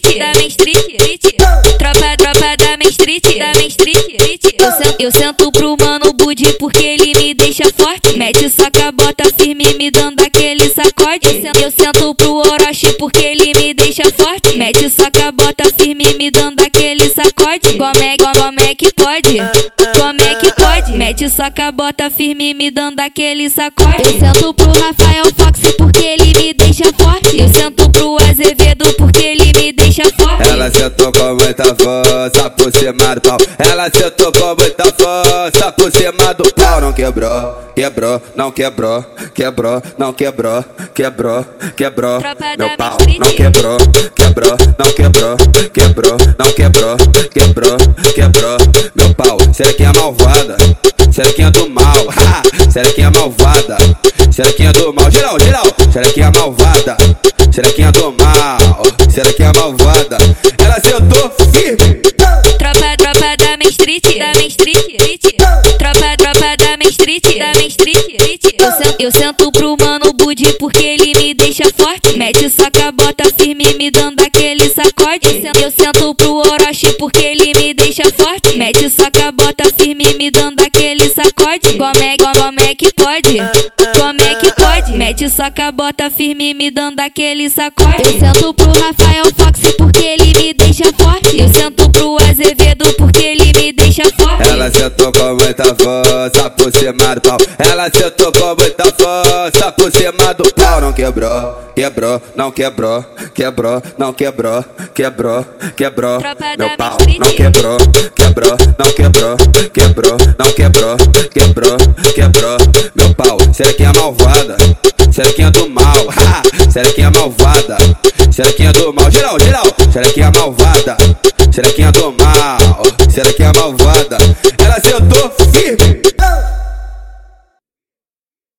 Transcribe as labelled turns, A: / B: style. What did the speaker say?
A: Street, da Main Street, tropa, tropa da Main Street, da Main Street, eu sento, eu sento pro mano Budi porque ele me deixa forte, mete saca, bota firme me dando aquele sacode, eu sento, eu sento pro Orochi porque ele me deixa forte, mete saca, bota firme me dando aquele sacode, como é, como é que pode, como é que pode, mete saca, bota firme me dando aquele sacode, eu sento pro Rafael Fox porque ele me deixa
B: do pau. Ela sentou com muita força por cima do pau. Não quebrou, quebrou, não quebrou, quebrou, não quebrou, quebrou, quebrou. Meu pau não quebrou, quebrou, não quebrou, quebrou, não quebrou, quebrou, quebrou. Meu pau, serequinha malvada, serequinha do mal, ha! serequinha malvada, serequinha do mal. Geral, geral, serequinha malvada, serequinha do mal, serequinha malvada. Ela sentou
A: Street, da Main Street, tropa, tropa da Main Street, da Main Street, eu sento, eu sento pro mano Budi porque ele me deixa forte, mete saca, bota firme me dando aquele sacode, eu sento, eu sento pro Orochi porque ele me deixa forte, mete saca, bota firme me dando aquele sacode, como é, como é que pode, como é que pode, mete saca, bota firme me dando aquele sacode, eu sento pro Rafael Fox porque ele me deixa
B: por cima do pau. Ela sentou com muita força por cima do pau. Não quebrou, quebrou, não quebrou, quebrou, não quebrou, quebrou, quebrou. Meu pau não quebrou, quebrou, não quebrou, quebrou, não quebrou, quebrou, quebrou. Meu pau, serequinha malvada, serequinha do mal, ha! serequinha malvada, serequinha do mal. Geral, geral, serequinha malvada, serequinha do mal, serequinha malvada.